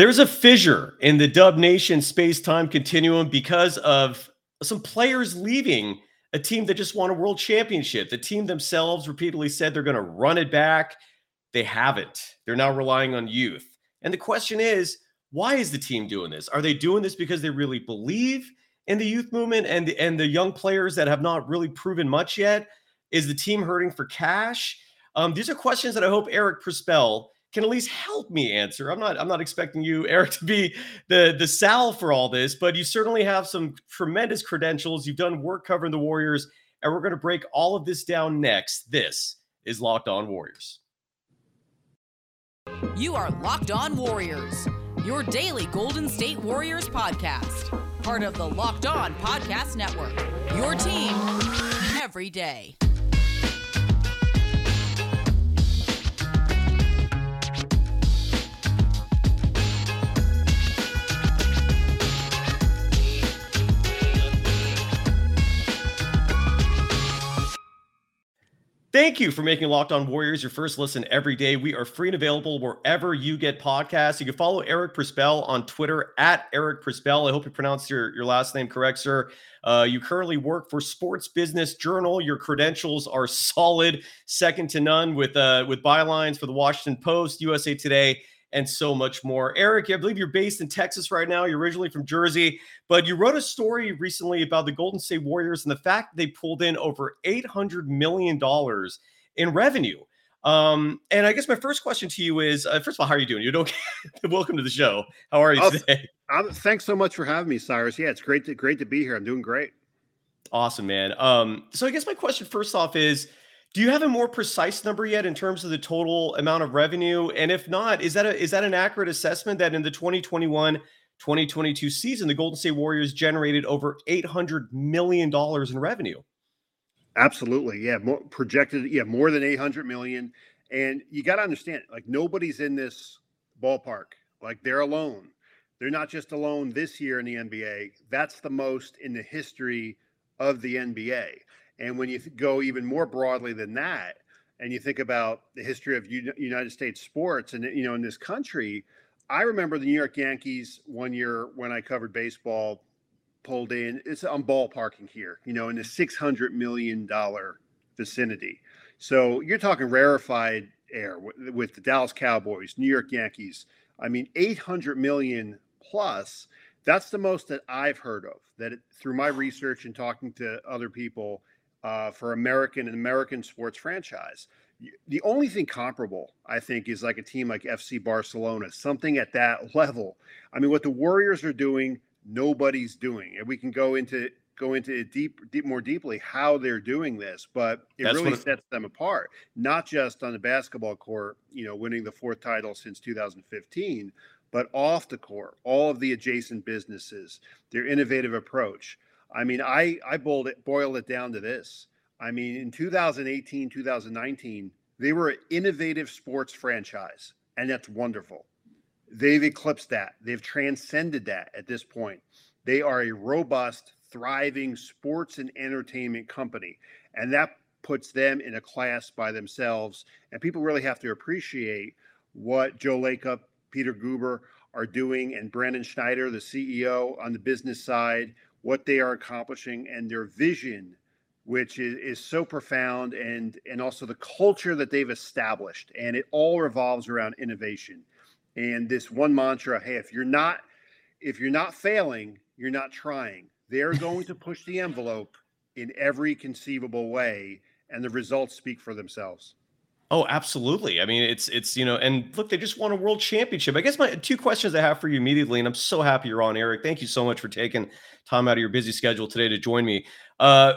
There's a fissure in the Dub Nation space time continuum because of some players leaving a team that just won a world championship. The team themselves repeatedly said they're going to run it back. They haven't. They're now relying on youth. And the question is, why is the team doing this? Are they doing this because they really believe in the youth movement and the, and the young players that have not really proven much yet? Is the team hurting for cash? Um, these are questions that I hope Eric Prisbell can at least help me answer. I'm not I'm not expecting you, Eric, to be the the Sal for all this, but you certainly have some tremendous credentials. You've done work covering the Warriors, and we're going to break all of this down next. This is Locked On Warriors. You are Locked On Warriors, your daily Golden State Warriors podcast, part of the Locked On Podcast Network. Your team every day. Thank you for making Locked On Warriors your first listen every day. We are free and available wherever you get podcasts. You can follow Eric Prisbell on Twitter at Eric Prisbell. I hope you pronounced your, your last name correct, sir. Uh, you currently work for Sports Business Journal. Your credentials are solid, second to none with uh, with bylines for the Washington Post, USA Today, and so much more. Eric, I believe you're based in Texas right now. You're originally from Jersey, but you wrote a story recently about the Golden State Warriors and the fact they pulled in over $800 million in revenue. Um, and I guess my first question to you is uh, first of all, how are you doing? You okay? Welcome to the show. How are you oh, today? I'm, thanks so much for having me, Cyrus. Yeah, it's great to great to be here. I'm doing great. Awesome, man. Um, so I guess my question first off is do you have a more precise number yet in terms of the total amount of revenue? And if not, is that a, is that an accurate assessment that in the 2021 2022 season, the Golden State Warriors generated over $800 million in revenue? Absolutely. Yeah. More projected. Yeah. More than 800 million. And you got to understand, like, nobody's in this ballpark. Like, they're alone. They're not just alone this year in the NBA. That's the most in the history of the NBA. And when you go even more broadly than that, and you think about the history of United States sports and you know in this country, I remember the New York Yankees one year when I covered baseball pulled in. It's I'm ballparking here, you know, in the six hundred million dollar vicinity. So you're talking rarefied air with, with the Dallas Cowboys, New York Yankees. I mean, eight hundred million plus. That's the most that I've heard of. That it, through my research and talking to other people, uh, for American and American sports franchise. The only thing comparable, I think, is like a team like FC Barcelona, something at that level. I mean, what the Warriors are doing, nobody's doing, and we can go into go into it deep, deep more deeply how they're doing this, but it That's really sets them apart. Not just on the basketball court, you know, winning the fourth title since 2015, but off the court, all of the adjacent businesses, their innovative approach. I mean, I I boiled it boiled it down to this. I mean, in 2018, 2019, they were an innovative sports franchise, and that's wonderful. They've eclipsed that. They've transcended that at this point. They are a robust, thriving sports and entertainment company, and that puts them in a class by themselves. And people really have to appreciate what Joe Lacob, Peter Guber are doing, and Brandon Schneider, the CEO on the business side, what they are accomplishing and their vision which is, is so profound and and also the culture that they've established. And it all revolves around innovation. And this one mantra hey if you're not if you're not failing you're not trying. They're going to push the envelope in every conceivable way and the results speak for themselves Oh, absolutely. I mean, it's it's you know, and look, they just won a world championship. I guess my two questions I have for you immediately, and I'm so happy you're on, Eric. Thank you so much for taking time out of your busy schedule today to join me. Uh,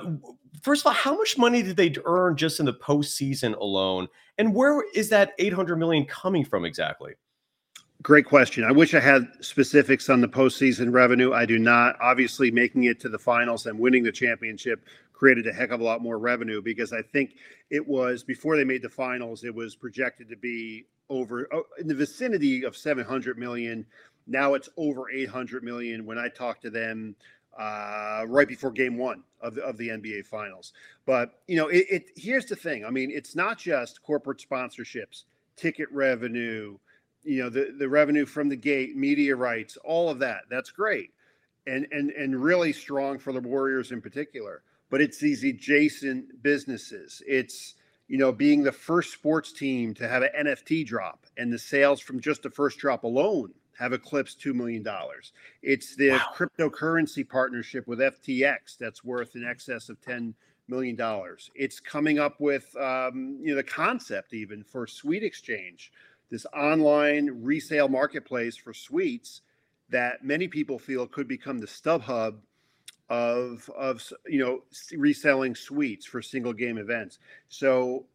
first of all, how much money did they earn just in the postseason alone, and where is that 800 million coming from exactly? Great question. I wish I had specifics on the postseason revenue. I do not. Obviously, making it to the finals and winning the championship created a heck of a lot more revenue because I think it was before they made the finals, it was projected to be over oh, in the vicinity of 700 million. Now it's over 800 million. When I talked to them uh, right before Game One of the, of the NBA Finals, but you know, it, it here's the thing. I mean, it's not just corporate sponsorships, ticket revenue, you know the the revenue from the gate, media rights, all of that. That's great, and and and really strong for the Warriors in particular. But it's these adjacent businesses. It's you know being the first sports team to have an NFT drop, and the sales from just the first drop alone have eclipsed $2 million. It's the wow. cryptocurrency partnership with FTX that's worth in excess of $10 million. It's coming up with um, you know the concept even for Suite Exchange, this online resale marketplace for suites that many people feel could become the StubHub of of you know reselling suites for single game events. So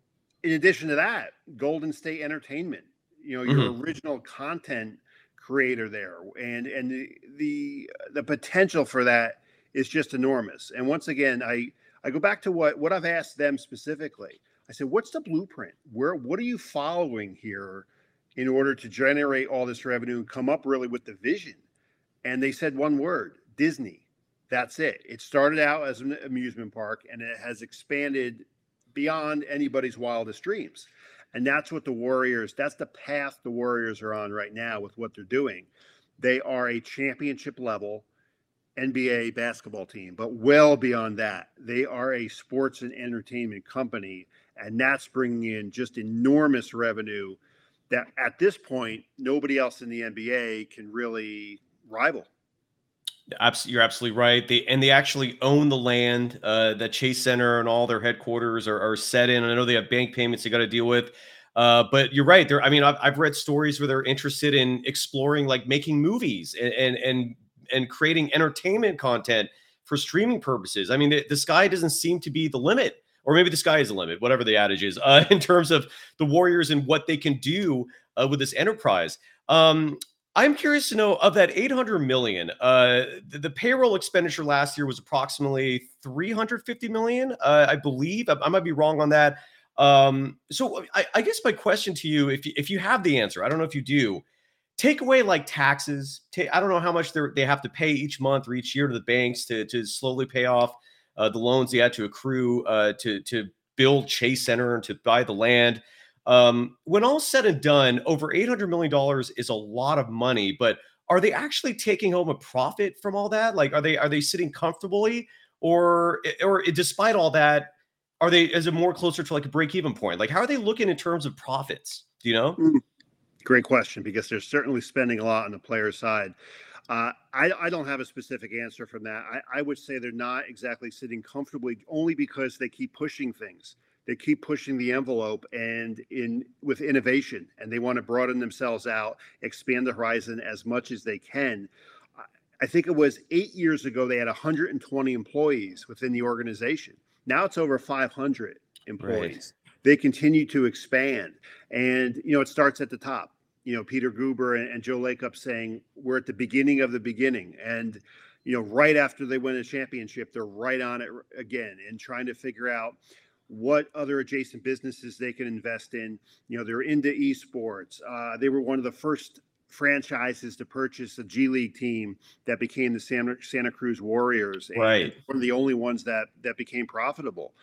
in addition to that, Golden State Entertainment, you know, your mm-hmm. original content creator there and and the, the the potential for that is just enormous. And once again i i go back to what what i've asked them specifically. I said what's the blueprint? Where what are you following here in order to generate all this revenue and come up really with the vision? And they said one word disney that's it it started out as an amusement park and it has expanded beyond anybody's wildest dreams and that's what the Warriors, that's the path the Warriors are on right now with what they're doing. They are a championship level NBA basketball team, but well beyond that, they are a sports and entertainment company. And that's bringing in just enormous revenue that at this point, nobody else in the NBA can really rival. You're absolutely right. They and they actually own the land. Uh, the Chase Center and all their headquarters are, are set in. I know they have bank payments they got to deal with. Uh, but you're right. There, I mean, I've, I've read stories where they're interested in exploring like making movies and and and, and creating entertainment content for streaming purposes. I mean, the, the, sky doesn't seem to be the limit, or maybe the sky is the limit, whatever the adage is, uh, in terms of the Warriors and what they can do uh, with this enterprise. Um, I'm curious to know of that 800 million. Uh, the, the, payroll expenditure last year was approximately 350 million, uh, I believe. I, I, might be wrong on that. Um, so I, I, guess my question to you, if you, if you have the answer, I don't know if you do, take away like taxes. I don't know how much they they have to pay each month or each year to the banks to to slowly pay off uh, the loans they had to accrue uh, to to build Chase Center and to buy the land. Um, when all said and done, over $800 million is a lot of money, but are they actually taking home a profit from all that? Like, are they, are they sitting comfortably or, or despite all that, are they, is it more closer to like a break even point? Like, how are they looking in terms of profits? Do you know? Mm, great question, because they're certainly spending a lot on the player side. Uh, I, I, don't have a specific answer from that. I, I, would say they're not exactly sitting comfortably only because they keep pushing things they keep pushing the envelope and in with innovation and they want to broaden themselves out expand the horizon as much as they can. I think it was eight years ago they had 120 employees within the organization. Now it's over 500 employees right. they continue to expand and you know it starts at the top. You know peter guber and, and joe lacob saying we're at the beginning of the beginning and you know right after they win a championship they're right on it again and trying to figure out what other adjacent businesses they can invest in. You know, they're into esports. Uh, they were one of the first franchises to purchase a G League team that became the Santa, Santa Cruz Warriors. right. One of the only ones that that became profitable.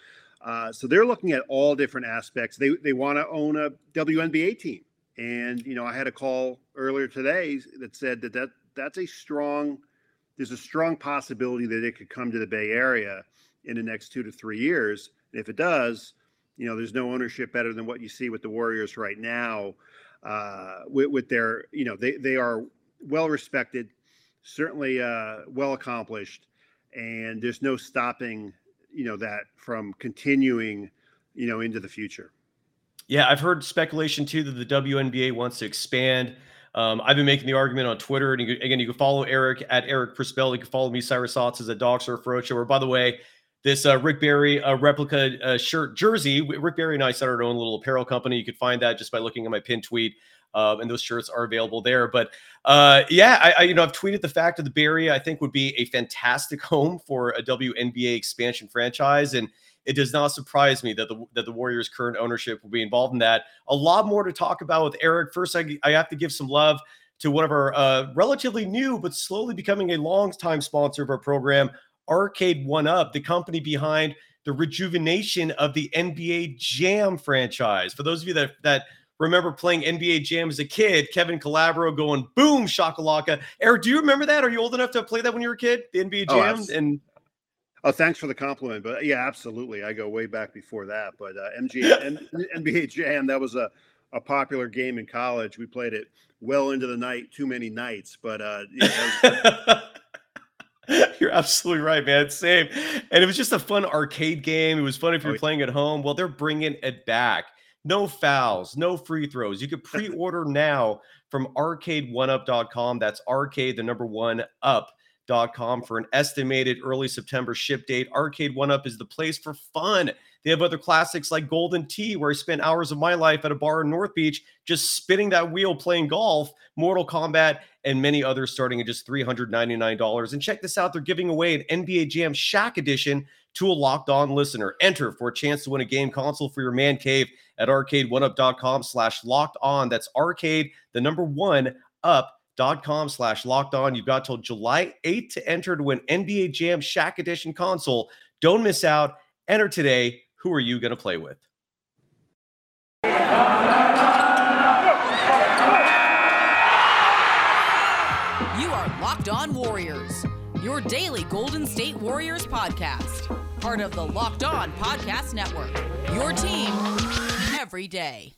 Uh, so they're looking at all different aspects. They they want to own a WNBA team. And you know, I had a call earlier today that said that, that that's a strong there's a strong possibility that it could come to the Bay Area in the next two to three years if it does, you know, there's no ownership better than what you see with the Warriors right now. Uh, with, with their, you know, they they are well respected, certainly uh, well accomplished, and there's no stopping, you know, that from continuing, you know, into the future. Yeah, I've heard speculation too that the WNBA wants to expand. Um, I've been making the argument on Twitter, and you, again, you can follow Eric at Eric Prisbell. You can follow me, Cyrus Saatsaz, as a Dog Surf Roadshow. Or by the way, this uh, Rick Barry uh, replica uh, shirt jersey. Rick Barry and I started our own little apparel company. You could find that just by looking at my pin tweet. Uh, and those shirts are available there. But uh, yeah, I, I, you know I've tweeted the fact that the Area I think would be a fantastic home for a WNBA expansion franchise, and it does not surprise me that the that the Warriors' current ownership will be involved in that. A lot more to talk about with Eric. First, I, I have to give some love to one of our uh, relatively new but slowly becoming a long time sponsor of our program, Arcade One Up, the company behind the rejuvenation of the NBA Jam franchise. For those of you that that remember playing NBA Jam as a kid. Kevin Calabro going boom shakalaka. Eric, do you remember that? Are you old enough to play that when you were a kid? The NBA Oh, Jam abs- and Oh, thanks for the compliment. But yeah, absolutely. I go way back before that. But uh, MG NBA Jam, that was a, a popular game in college. We played it well into the night, too many nights. But uh, yeah, You're absolutely right, man. Same. And it was just a fun arcade game. It was fun if you Oh, playing at home. Well, they're bringing it back. No fouls, no free throws. You could pre-order now from arcade1up.com. That's arcade, the number one up.com for an estimated early September ship date. Arcade One Up is the place for fun. They have other classics like Golden Tee, where I spent hours of my life at a bar in North Beach just spinning that wheel playing golf, Mortal Kombat, and many others starting at just $399. And check this out they're giving away an NBA Jam Shaq Edition to a locked on listener. Enter for a chance to win a game console for your man cave at arcade1up.com slash locked on. That's arcade, the number one up.com slash locked on. You've got till July 8th to enter to win NBA Jam Shaq Edition console. Don't miss out. Enter today. Who are you going to play with? You are Locked On Warriors, your daily Golden State Warriors podcast. Part of the Locked On Podcast Network. Your team every day.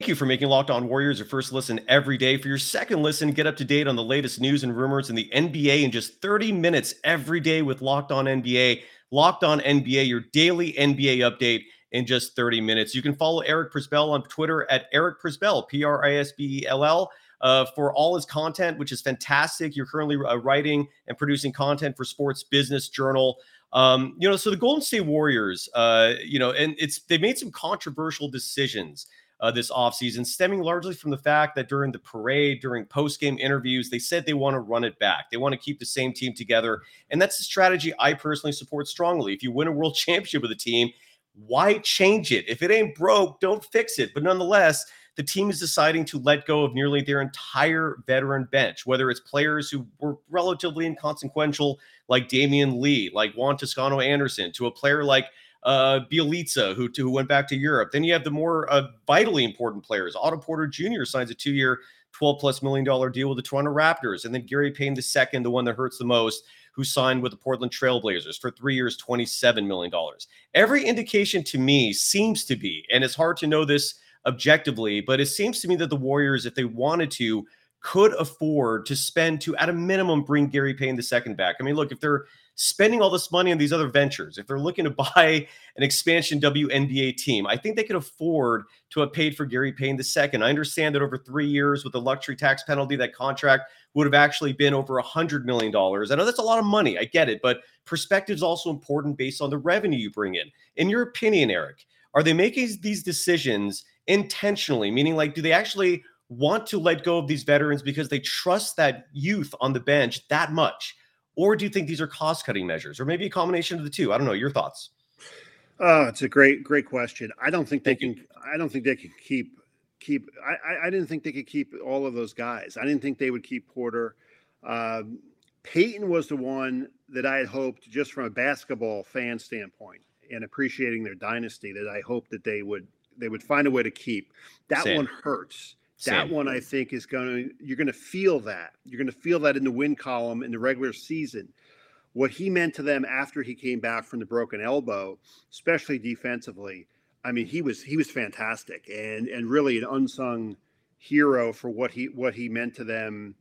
Thank you for making Locked On Warriors your first listen every day. For your second listen, get up to date on the latest news and rumors in the NBA in just 30 minutes every day with Locked On NBA. Locked On NBA, your daily NBA update in just 30 minutes. You can follow Eric Prisbell on Twitter at Eric Prisbell, P R I S B E L L. Uh, for all his content, which is fantastic. You're currently uh, writing and producing content for Sports Business Journal. Um, you know, so the Golden State Warriors, uh, you know, and it's they made some controversial decisions uh, this offseason, stemming largely from the fact that during the parade, during post game interviews, they said they want to run it back. They want to keep the same team together. And that's a strategy I personally support strongly. If you win a world championship with a team, why change it? If it ain't broke, don't fix it. But nonetheless, the team is deciding to let go of nearly their entire veteran bench, whether it's players who were relatively inconsequential, like Damion Lee, like Juan Toscano Anderson, to a player like uh, Bjelica, who, who went back to Europe. Then you have the more uh, vitally important players. Otto Porter Jr. signs a two-year, 12 plus million dollar deal with the Toronto Raptors, and then Gary Payton II, the one that hurts the most, who signed with the Portland Trailblazers for three years, 27 million dollars. Every indication to me seems to be, and it's hard to know this objectively, but it seems to me that the Warriors, if they wanted to, could afford to spend to at a minimum bring Gary Payton II back. I mean, look, if they're spending all this money on these other ventures, if they're looking to buy an expansion WNBA team, I think they could afford to have paid for Gary Payton II. I understand that over three years with the luxury tax penalty, that contract would have actually been over a hundred million dollars. I know that's a lot of money. I get it, but perspective is also important based on the revenue you bring in. In your opinion, Eric, are they making these decisions intentionally? Meaning, like, do they actually want to let go of these veterans because they trust that youth on the bench that much? Or do you think these are cost cutting measures, or maybe a combination of the two? I don't know. Your thoughts? Oh, it's a great, great question. I don't think they Thank you. can. I don't think they can keep keep. I, I, I didn't think they could keep all of those guys. I didn't think they would keep Porter. Um, Payton was the one that I had hoped, just from a basketball fan standpoint and appreciating their dynasty, that I hoped that they would they would find a way to keep. That Same. one hurts. That Same. one, I think, is going to. You're going to feel that. You're going to feel that in the win column in the regular season what he meant to them after he came back from the broken elbow, especially defensively. I mean, he was he was fantastic and and really an unsung hero for what he what he meant to them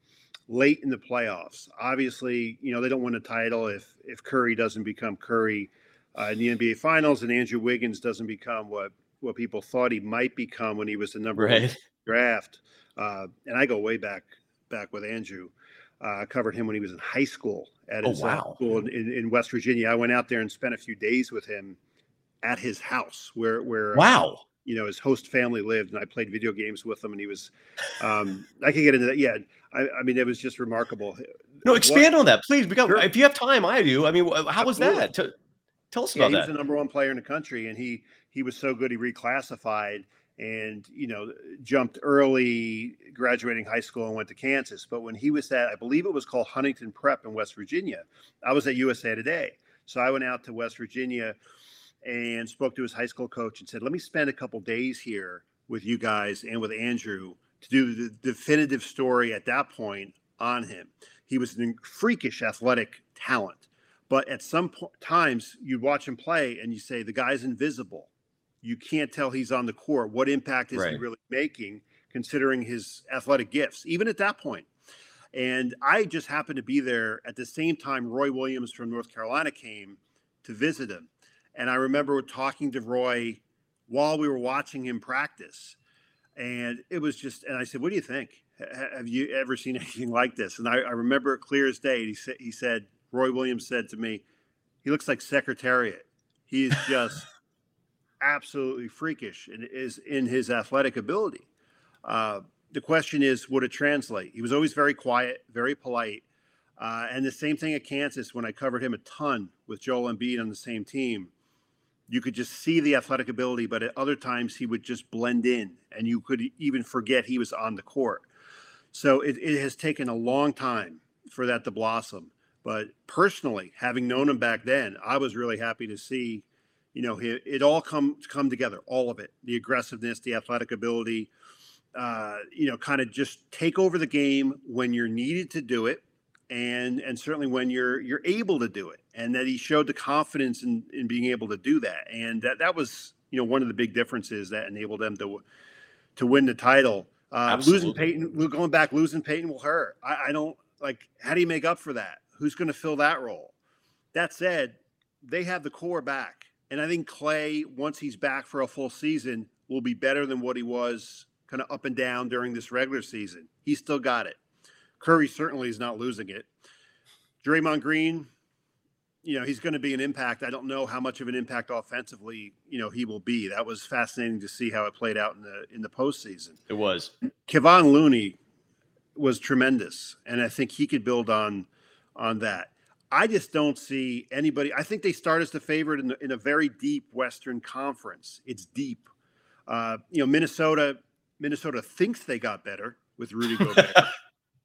late in the playoffs. Obviously, you know they don't win a title if if Curry doesn't become Curry uh, in the NBA Finals and Andrew Wiggins doesn't become what what people thought he might become when he was the number one draft. Uh, and I go way back back with Andrew. Uh, I covered him when he was in high school at Oh, his uh, wow. school in, in, West Virginia. I went out there and spent a few days with him at his house where where uh, Wow. you know his host family lived, and I played video games with him. And he was, um, I could get into that. Yeah, I, I mean it was just remarkable. No, What- expand on that, please. Got, Sure. if you have time, I do. I mean, how was Absolutely. that? T- tell us Yeah, about he was the number one player in the country, and he he was so good he reclassified and you know jumped early, graduating high school and went to Kansas. But when he was at, I believe it was called Huntington Prep in West Virginia, I was at USA Today, so I went out to West Virginia, and spoke to his high school coach and said, "Let me spend a couple days here with you guys and with Andrew to do the definitive story at that point on him." He was a freakish athletic talent, but at some po- times you'd watch him play and you say the guy's invisible. You can't tell he's on the court. What impact is right. he really making, considering his athletic gifts? Even at that point. And I just happened to be there at the same time Roy Williams from North Carolina came to visit him. And I remember talking to Roy while we were watching him practice. And it was just, and I said, What do you think? Have you ever seen anything like this? And I, I remember it clear as day. He said, he said, Roy Williams said to me, he looks like Secretariat. He is just absolutely freakish and is in his athletic ability. Uh, the question is, would it translate? He was always very quiet, very polite. Uh, and the same thing at Kansas when I covered him a ton with Joel Embiid on the same team. You could just see the athletic ability, but at other times he would just blend in and you could even forget he was on the court. So it, it has taken a long time for that to blossom. But personally, having known him back then, I was really happy to see, you know, it, it all come come together, all of it, the aggressiveness, the athletic ability, uh, you know, kind of just take over the game when you're needed to do it, and and certainly when you're you're able to do it, and that he showed the confidence in in being able to do that, and that that was you know one of the big differences that enabled them to to win the title. Uh, losing Payton, going back, losing Payton will hurt. I, I don't like. How do you make up for that? Who's going to fill that role? That said, they have the core back, and I think Clay, once he's back for a full season, will be better than what he was kind of up and down during this regular season. He's still got it. Curry certainly is not losing it. Draymond Green, you know, he's going to be an impact. I don't know how much of an impact offensively, you know, he will be. That was fascinating to see how it played out in the in the postseason. It was. Kevon Looney was tremendous, and I think he could build on on that. I just don't see anybody. I think they start as the favorite in, the, in a very deep Western Conference. It's deep. Uh, you know, Minnesota Minnesota thinks they got better with Rudy Gobert.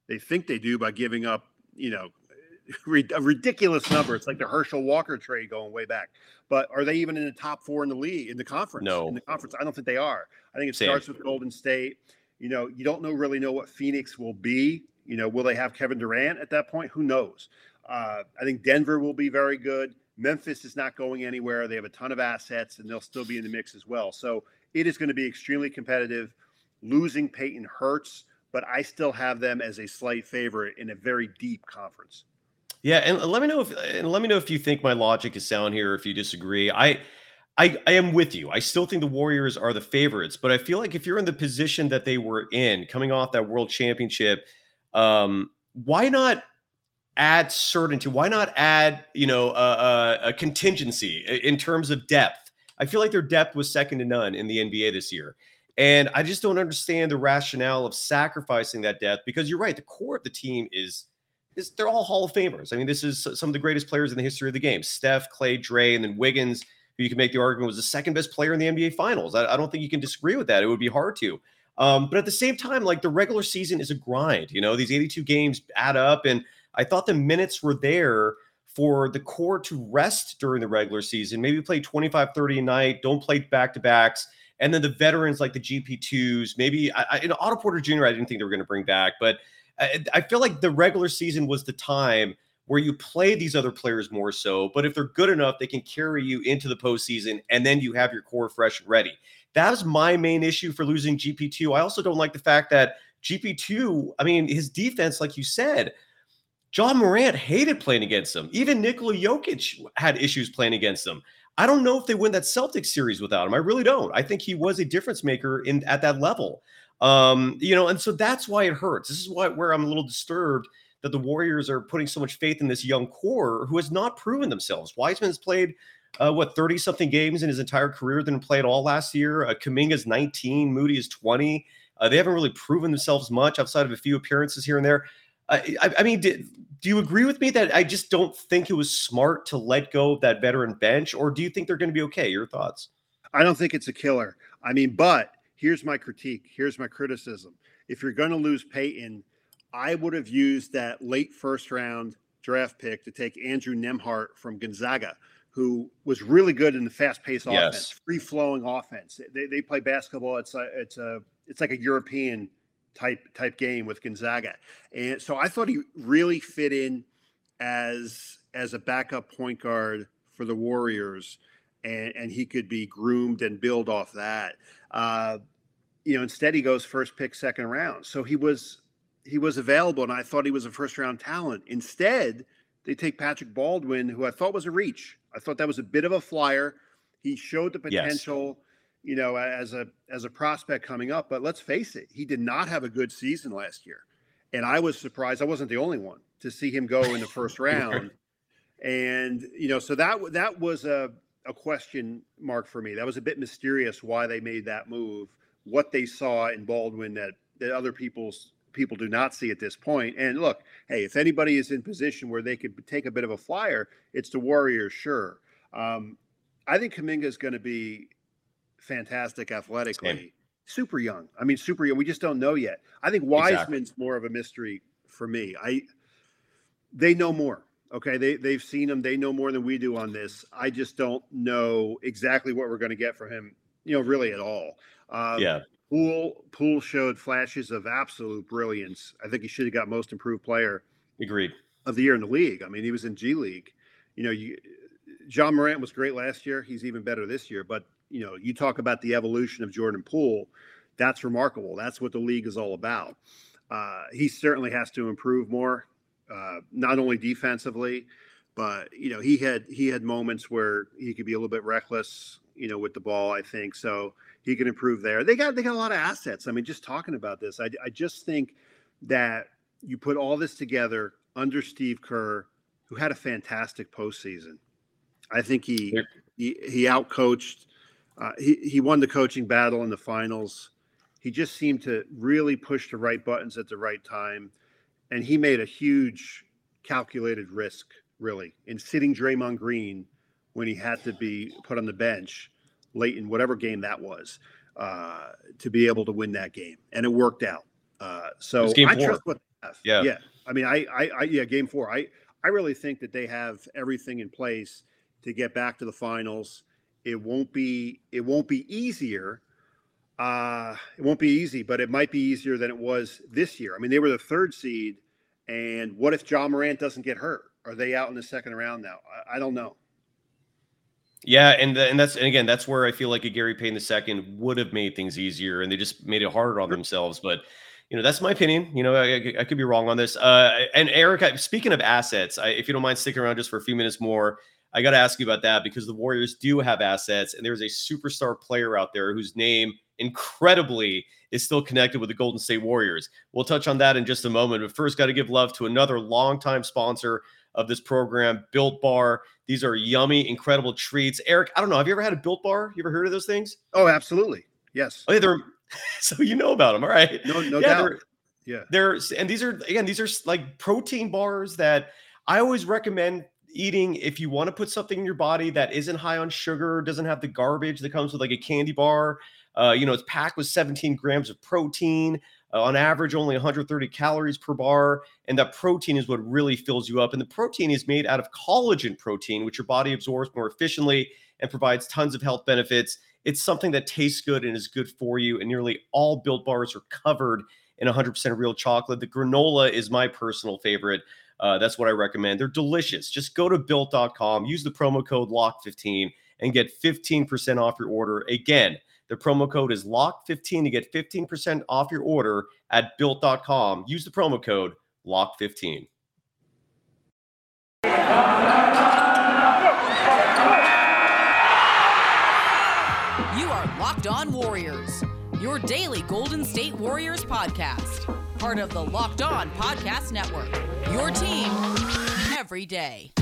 they think they do by giving up, you know, a ridiculous number. It's like the Herschel Walker trade going way back. But are they even in the top four in the league in the conference? No, in the conference, I don't think they are. I think it Same. starts with Golden State. You know, you don't know really know what Phoenix will be. You know, will they have Kevin Durant at that point? Who knows? Uh, I think Denver will be very good. Memphis is not going anywhere. They have a ton of assets, and they'll still be in the mix as well. So it is going to be extremely competitive. Losing Payton hurts, but I still have them as a slight favorite in a very deep conference. Yeah, and let me know if and let me know if you think my logic is sound here. Or if you disagree, I, I, I am with you. I still think the Warriors are the favorites, but I feel like if you're in the position that they were in, coming off that World Championship, um, why not add certainty? Why not add you know a, a, a contingency in terms of depth? I feel like their depth was second to none in the NBA this year. And I just don't understand the rationale of sacrificing that depth because you're right. The core of the team is is they're all Hall of Famers. I mean, this is some of the greatest players in the history of the game: Steph, Clay, Dre, and then Wiggins, who you can make the argument was the second best player in the NBA Finals. I, I don't think you can disagree with that. It would be hard to. Um, but at the same time, like the regular season is a grind. You know, these 82 games add up, and I thought the minutes were there for the core to rest during the regular season. Maybe play 25, 30 a night. Don't play back to backs and then the veterans like the GP2s, maybe I, I, you Otto Porter Jr. I didn't think they were going to bring back, but I, I, feel like the regular season was the time where you play these other players more so. But if they're good enough, they can carry you into the postseason, and then you have your core fresh and ready. That was my main issue for losing GP2. I also don't like the fact that GP2, I mean, his defense, like you said, Ja Morant hated playing against him. Even Nikola Jokic had issues playing against him. I don't know if they win that Celtics series without him. I really don't. I think he was a difference maker in at that level. Um, you know, and so that's why it hurts. This is why where I'm a little disturbed that the Warriors are putting so much faith in this young core who has not proven themselves. Wiseman's played uh, what 30 something games in his entire career, didn't play at all last year. Uh, Kuminga's 19, Moody is 20. Uh, they haven't really proven themselves much outside of a few appearances here and there. I, I, mean, did, do you agree with me that I just don't think it was smart to let go of that veteran bench, or do you think they're going to be okay? Your thoughts? I don't think it's a killer. I mean, but here's my critique. Here's my criticism. If you're going to lose Payton, I would have used that late first round draft pick to take Andrew Nembhard from Gonzaga, who was really good in the fast-paced Yes. offense, free-flowing offense. They, they play basketball. It's a, it's a it's like a European type type game with Gonzaga, and so I thought he really fit in as as a backup point guard for the Warriors, and and he could be groomed and build off that. Uh, you know, instead he goes first pick, second round. So he was he was available, and I thought he was a first round talent. Instead, they take Patrick Baldwin, who I thought was a reach. I thought that was a bit of a flyer. He showed the Yes. You know, as a as a prospect coming up. But let's face it, he did not have a good season last year, and I was surprised. I wasn't the only one to see him go in the first round. And you know, so that that was a a question mark for me. That was a bit mysterious why they made that move. What they saw in Baldwin that that other people's people do not see at this point. And look, hey, if anybody is in position where they could take a bit of a flyer, it's the Warriors, sure. Um, I think Kuminga is going to be fantastic athletically. Super young. I mean, super young. We just don't know yet. I think Exactly. Wiseman's more of a mystery for me. I they know more. Okay, they they've seen him. They know more than we do on this. I just don't know exactly what we're going to get from him. You know, really at all. Uh, Yeah. Poole Poole showed flashes of absolute brilliance. I think he should have got most improved player Agreed. of the year in the league. I mean, he was in G League. You know, you Ja Morant was great last year. He's even better this year. But you know, you talk about the evolution of Jordan Poole. That's remarkable. That's what the league is all about. Uh, he certainly has to improve more, uh, not only defensively, but you know, he had he had moments where he could be a little bit reckless. You know, with the ball. I think so. He can improve there. They got they got a lot of assets. I mean, just talking about this, I, I just think that you put all this together under Steve Kerr, who had a fantastic postseason. I think he Yep. he, he outcoached. Uh, he he won the coaching battle in the finals. He just seemed to really push the right buttons at the right time, and he made a huge calculated risk, really, in sitting Draymond Green when he had to be put on the bench late in whatever game that was uh, to be able to win that game, and it worked out. Uh, so I four. trust what they have. Yeah. yeah. I mean, I, I, I, yeah, game four. I, I really think that they have everything in place to get back to the finals. It won't be, it won't be easier. Uh, it won't be easy, but it might be easier than it was this year. I mean, they were the third seed, and what if Ja Morant doesn't get hurt? Are they out in the second round now? I, I don't know. Yeah, and the, and that's and again that's where I feel like a Gary Payton II would have made things easier, and they just made it harder on themselves. But you know that's my opinion. You know I, I- I could be wrong on this. Uh, and Eric, speaking of assets, I, if you don't mind sticking around just for a few minutes more, I got to ask you about that because the Warriors do have assets, and there's a superstar player out there whose name incredibly is still connected with the Golden State Warriors. We'll touch on that in just a moment. But first, got to give love to another longtime sponsor of this program, Built Bar. These are yummy, incredible treats. Eric, I don't know. Have you ever had a Built Bar? You ever heard of those things? Oh, absolutely. Yes. Oh, yeah, they're so you know about them. All right. No, no yeah, doubt. they're- Yeah. they're and these are again these are like protein bars that I always recommend eating if you want to put something in your body that isn't high on sugar, doesn't have the garbage that comes with like a candy bar. Uh, you know, it's packed with 17 grams of protein, uh, on average only 130 calories per bar, and that protein is what really fills you up. And the protein is made out of collagen protein, which your body absorbs more efficiently and provides tons of health benefits. It's something that tastes good and is good for you. And nearly all built bars are covered in 100% real chocolate. The granola is my personal favorite. Uh, that's what I recommend. They're delicious. Just go to built.com, use the promo code LOCK15 and get 15% off your order. Again, the promo code is LOCK15 to get 15% off your order at built.com. Use the promo code LOCK15. You are Locked On Warriors, your daily Golden State Warriors podcast. Part of the Locked On Podcast Network. Your team every day.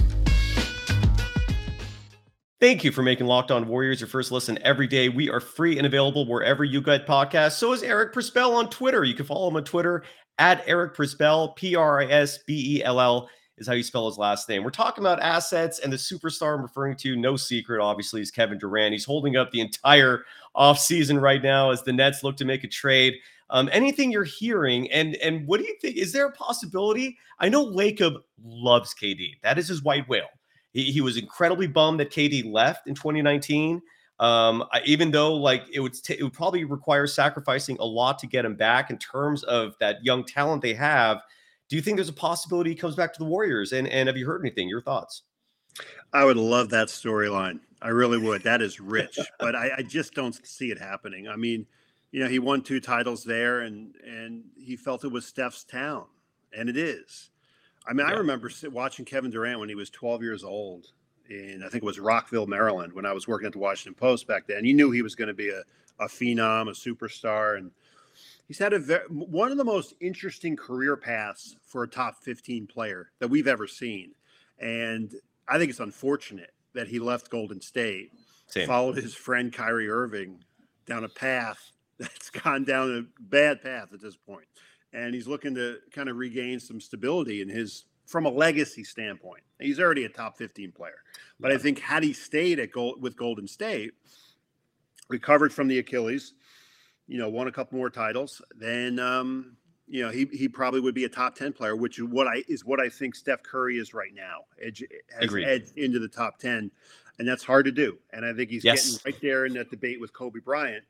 Thank you for making Locked On Warriors your first listen every day. We are free and available wherever you get podcasts. So is Eric Prisbell on Twitter. You can follow him on Twitter at Eric Prisbell, P R I S B E L L is how you spell his last name. We're talking about assets and the superstar I'm referring to, no secret, obviously, is Kevin Durant. He's holding up the entire offseason right now as the Nets look to make a trade. Um, anything you're hearing, and and what do you think? Is there a possibility? I know Lacob loves KD. That is his white whale. He, he was incredibly bummed that KD left in 2019. Um, I, even though like it would t- it would probably require sacrificing a lot to get him back in terms of that young talent they have. Do you think there's a possibility he comes back to the Warriors? And and have you heard anything? Your thoughts? I would love that storyline. I really would. That is rich, but I, I, just don't see it happening. I mean, you know, he won two titles there, and and he felt it was Steph's town, and it is. I mean, yeah. I remember watching Kevin Durant when he was 12 years old, in I think it was Rockville, Maryland, when I was working at the Washington Post back then. You knew he was going to be a, a phenom, a superstar, and he's had a very, one of the most interesting career paths for a top 15 player that we've ever seen. And I think it's unfortunate that he left Golden State, Same. followed his friend Kyrie Irving down a path that's gone down a bad path at this point. And he's looking to kind of regain some stability in his from a legacy standpoint. He's already a top 15 player. But I think had he stayed at Gold, with Golden State, recovered from the Achilles, you know, won a couple more titles, then um, you know, he he probably would be a top 10 player, which is what I is what I think Steph Curry is right now. Edge has Agreed. edged into the top 10. And that's hard to do. And I think he's yes. getting right there in that debate with Kobe Bryant.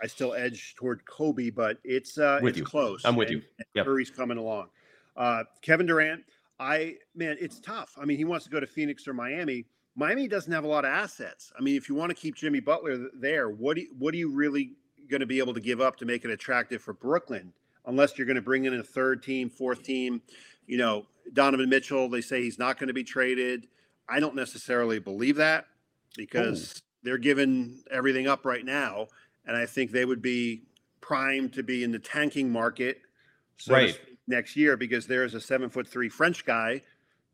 I still edge toward Kobe, but it's uh with it's you. close. I'm with and, you. Yep. Curry's coming along. Uh Kevin Durant, I man, it's tough. I mean, he wants to go to Phoenix or Miami. Miami doesn't have a lot of assets. I mean, if you want to keep Jimmy Butler there, what do you, what are you really going to be able to give up to make it attractive for Brooklyn? Unless you're going to bring in a third team, fourth team, you know, Donovan Mitchell. They say he's not going to be traded. I don't necessarily believe that because Ooh. they're giving everything up right now, and I think they would be primed to be in the tanking market. So right next year because there's a seven foot three French guy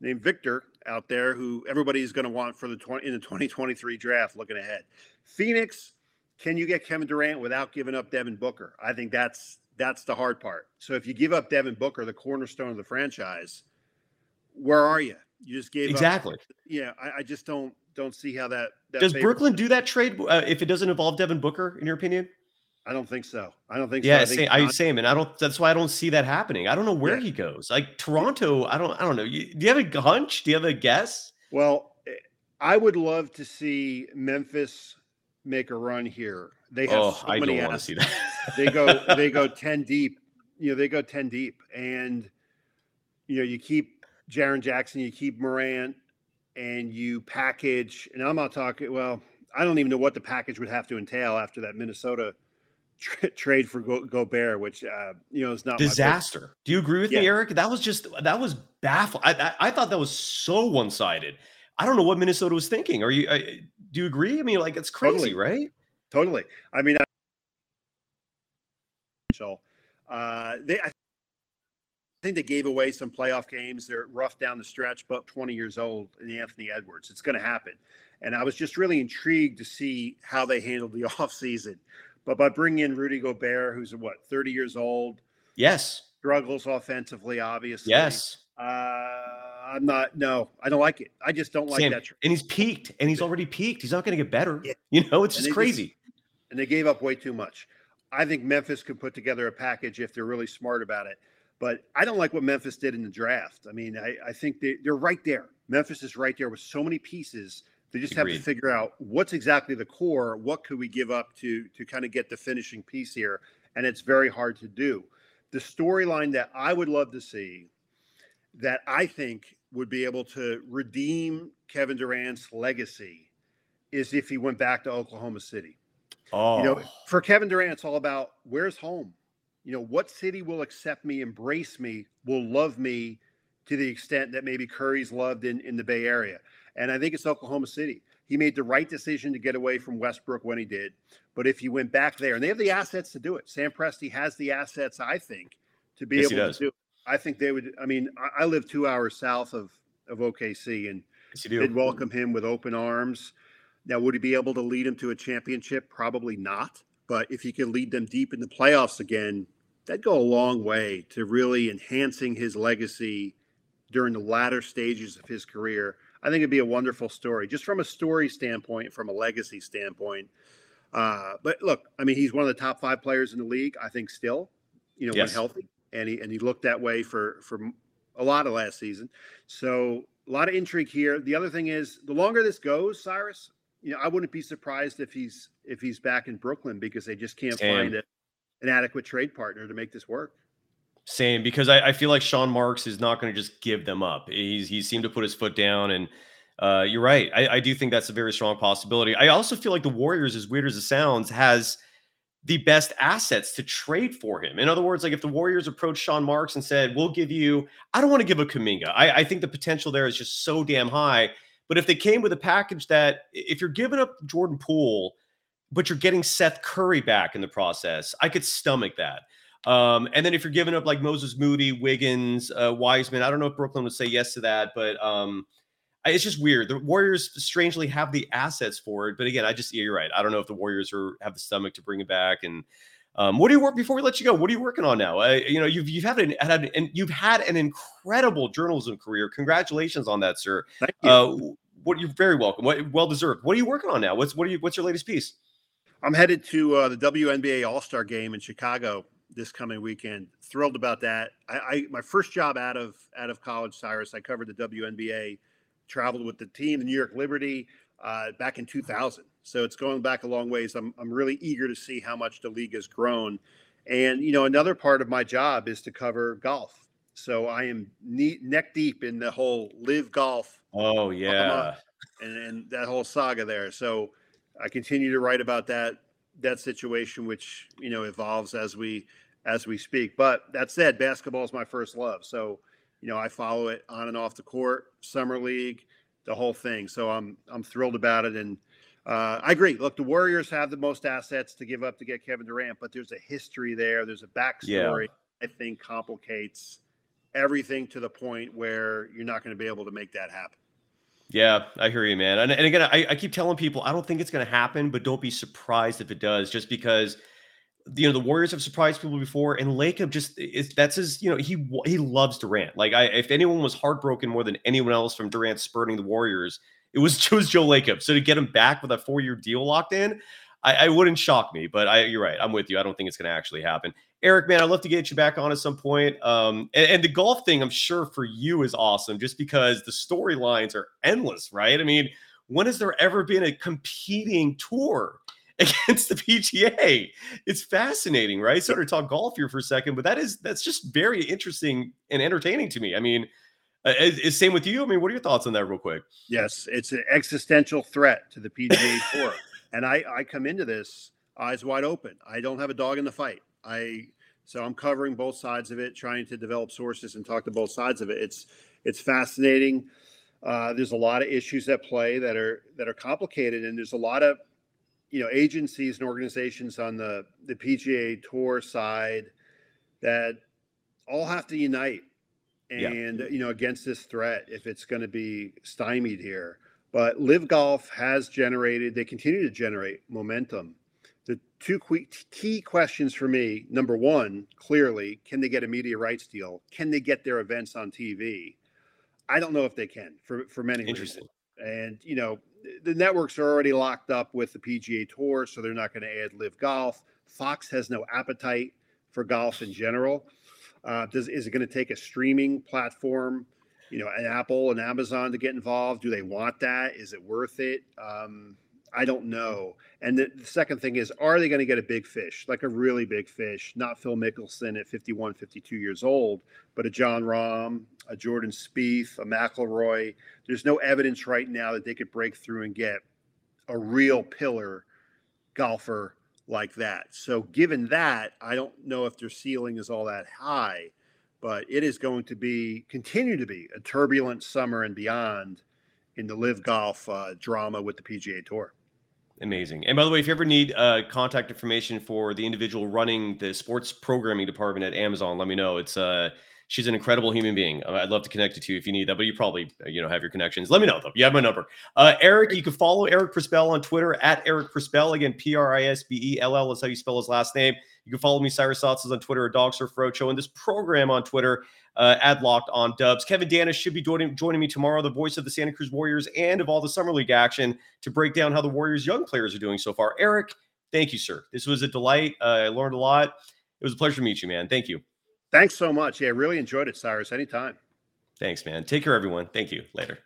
named Victor out there who everybody's going to want for the 20 in the 2023 draft looking ahead. Phoenix, can you get Kevin Durant without giving up Devin Booker? I think that's that's the hard part. So if you give up Devin Booker, the cornerstone of the franchise, where are you? You just gave exactly. Up, yeah, I, I, just don't don't see how that. that Does Brooklyn do that trade uh, if it doesn't involve Devin Booker? In your opinion? I don't think so. I don't think yeah, so. Yeah, I same, and I don't. That's why I don't see that happening. I don't know where yeah. he goes. Like Toronto, I don't. I don't know. You, do you have a hunch? Do you have a guess? Well, I would love to see Memphis make a run here. They have oh, so I many don't assets. they go. They go ten deep. You know, they go ten deep, and you know, you keep Jaren Jackson, you keep Morant, and you package. And I'm not talking. Well, I don't even know what the package would have to entail after that Minnesota tra- trade for Go- Gobert, which uh, you know is not disaster. Do you agree with yeah. me, Eric? That was just that was baffling. I, I, I thought that was so one sided. I don't know what Minnesota was thinking. Are you? Uh, do you agree? I mean, like it's crazy, totally. right? Totally. I mean, so uh, they. I think they gave away some playoff games. They're rough down the stretch, but 20 years old in Anthony Edwards. It's going to happen. And I was just really intrigued to see how they handled the offseason. But by bringing in Rudy Gobert, who's what 30 years old, yes, struggles offensively, obviously. Yes, uh, I'm not. No, I don't like it. I just don't like Sam, that. And he's peaked, and he's already peaked. He's not going to get better. Yeah. You know, it's just crazy. Just, and they gave up way too much. I think Memphis could put together a package if they're really smart about it. But I don't like what Memphis did in the draft. I mean, I, I think they, they're right there. Memphis is right there with so many pieces they just Agreed. have to figure out what's exactly the core. What could we give up to to kind of get the finishing piece here? And it's very hard to do. The storyline that I would love to see, that I think would be able to redeem Kevin Durant's legacy, is if he went back to Oklahoma City. Oh, you know, oh. for Kevin Durant, it's all about where's home. You know, what city will accept me, embrace me, will love me to the extent that maybe Curry's loved in in the Bay Area. And I think it's Oklahoma City. He made the right decision to get away from Westbrook when he did. But if you went back there, and they have the assets to do it, Sam Presti has the assets, I think, to be yes, able to do it. I think they would. I mean, I, I live two hours south of, of OKC, and yes, they'd welcome him with open arms. Now, would he be able to lead them to a championship? Probably not. But if he could lead them deep in the playoffs again, that'd go a long way to really enhancing his legacy during the latter stages of his career. I think it'd be a wonderful story, just from a story standpoint, from a legacy standpoint. Uh, but look, I mean, he's one of the top five players in the league. I think still, you know, yes. when healthy, and he and he looked that way for for a lot of last season. So a lot of intrigue here. The other thing is, the longer this goes, Cyrus, you know, I wouldn't be surprised if he's if he's back in Brooklyn because they just can't Same. find a, an adequate trade partner to make this work. Same, because I, I feel like Sean Marks is not going to just give them up. He's he seemed to put his foot down, and uh, you're right. I, I do think that's a very strong possibility. I also feel like the Warriors, as weird as it sounds, has the best assets to trade for him. In other words, like if the Warriors approached Sean Marks and said, "We'll give you," I don't want to give a Kuminga. I, I think the potential there is just so damn high. But if they came with a package that, if you're giving up Jordan Poole, but you're getting Seth Curry back in the process, I could stomach that. Um, and then if you're giving up like Moses Moody, Wiggins, uh, Wiseman, I don't know if Brooklyn would say yes to that, but um, it's just weird. The Warriors strangely have the assets for it, but again, I just yeah, you're right. I don't know if the Warriors are have the stomach to bring it back. And um, what do you work before we let you go? What are you working on now? Uh, you know, you've you've had an, had and you've had an incredible journalism career. Congratulations on that, sir. Thank you. Uh, what you're very welcome. What, well deserved. What are you working on now? What's what are you? What's your latest piece? I'm headed to uh, the WNBA All Star Game in Chicago this coming weekend. Thrilled about that. I, I my first job out of out of college, Cyrus. I covered the WNBA traveled with the team, the New York Liberty, uh, back in 2000. So it's going back a long ways. I'm, I'm really eager to see how much the league has grown. And, you know, another part of my job is to cover golf. So I am neat, neck deep in the whole LIV Golf. Oh, yeah. And, and that whole saga there. So I continue to write about that that situation, which you know evolves as we as we speak. But that said, basketball is my first love. So you know, I follow it on and off the court, summer league, the whole thing. So I'm I'm thrilled about it, and uh, I agree. Look, the Warriors have the most assets to give up to get Kevin Durant, but there's a history there. There's a backstory. Yeah. I think complicates everything to the point where you're not going to be able to make that happen. Yeah, I hear you, man. And, and again, I, I keep telling people I don't think it's going to happen, but don't be surprised if it does, just because you know the Warriors have surprised people before, and Lacob just is that's his. You know he he loves Durant. Like I, if anyone was heartbroken more than anyone else from Durant spurning the Warriors, it was it was Joe Lacob. So to get him back with a four year deal locked in, I, I, wouldn't shock me. But I, you're right. I'm with you. I don't think it's going to actually happen. Eric, man, I'd love to get you back on at some point. Um, and, and the golf thing, I'm sure for you is awesome, just because the storylines are endless, right? I mean, when has there ever been a competing tour? against the PGA. It's fascinating, right? So to talk golf here for a second, but that is that's just very interesting and entertaining to me. I mean, uh, is, same with you? I mean, what are your thoughts on that, real quick? Yes, it's an existential threat to the PGA Tour, and I I come into this eyes wide open. I don't have a dog in the fight. I so I'm covering both sides of it, trying to develop sources and talk to both sides of it. It's it's fascinating. Uh, there's a lot of issues at play that are that are complicated, and there's a lot of you know agencies and organizations on the the PGA Tour side that all have to unite and yeah. you know against this threat if it's going to be stymied here. But LIV Golf has generated; they continue to generate momentum. The two key questions for me: number one, clearly, can they get a media rights deal? Can they get their events on TV? I don't know if they can for for many Interesting. reasons. And you know, the networks are already locked up with the PGA Tour, so they're not going to add LIV Golf. Fox has no appetite for golf in general. Uh, does is it going to take a streaming platform, you know, an Apple and Amazon to get involved? Do they want that? Is it worth it? Um, I don't know. And the, the, second thing is, are they going to get a big fish, like a really big fish, not Phil Mickelson at 51, 52 years old, but a Jon Rahm, a Jordan Spieth, a McIlroy. There's no evidence right now that they could break through and get a real pillar golfer like that. So, given that, I don't know if their ceiling is all that high, but it is going to be continue to be a turbulent summer and beyond in the LIV Golf uh, drama with the PGA Tour. Amazing. And by the way, if you ever need uh, contact information for the individual running the sports programming department at Amazon, let me know. It's uh, she's an incredible human being. Uh, I'd love to connect you to you if you need that, but you probably uh, you know have your connections. Let me know though. You have my number. Uh, Eric, you can follow Eric Prisbell on Twitter at Eric Prisbell. Again, P R I S B E L L is how you spell his last name. You can follow me, Cyrus Saatsaz, on Twitter at Dog Surf Roadshow, and this program on Twitter uh, at Locked On Dubs. Kevin Danna should be joining, joining me tomorrow, the voice of the Santa Cruz Warriors and of all the Summer League action to break down how the Warriors' young players are doing so far. Eric, thank you, sir. This was a delight. Uh, I learned a lot. It was a pleasure to meet you, man. Thank you. Thanks so much. Yeah, really enjoyed it, Cyrus. Anytime. Thanks, man. Take care, everyone. Thank you. Later.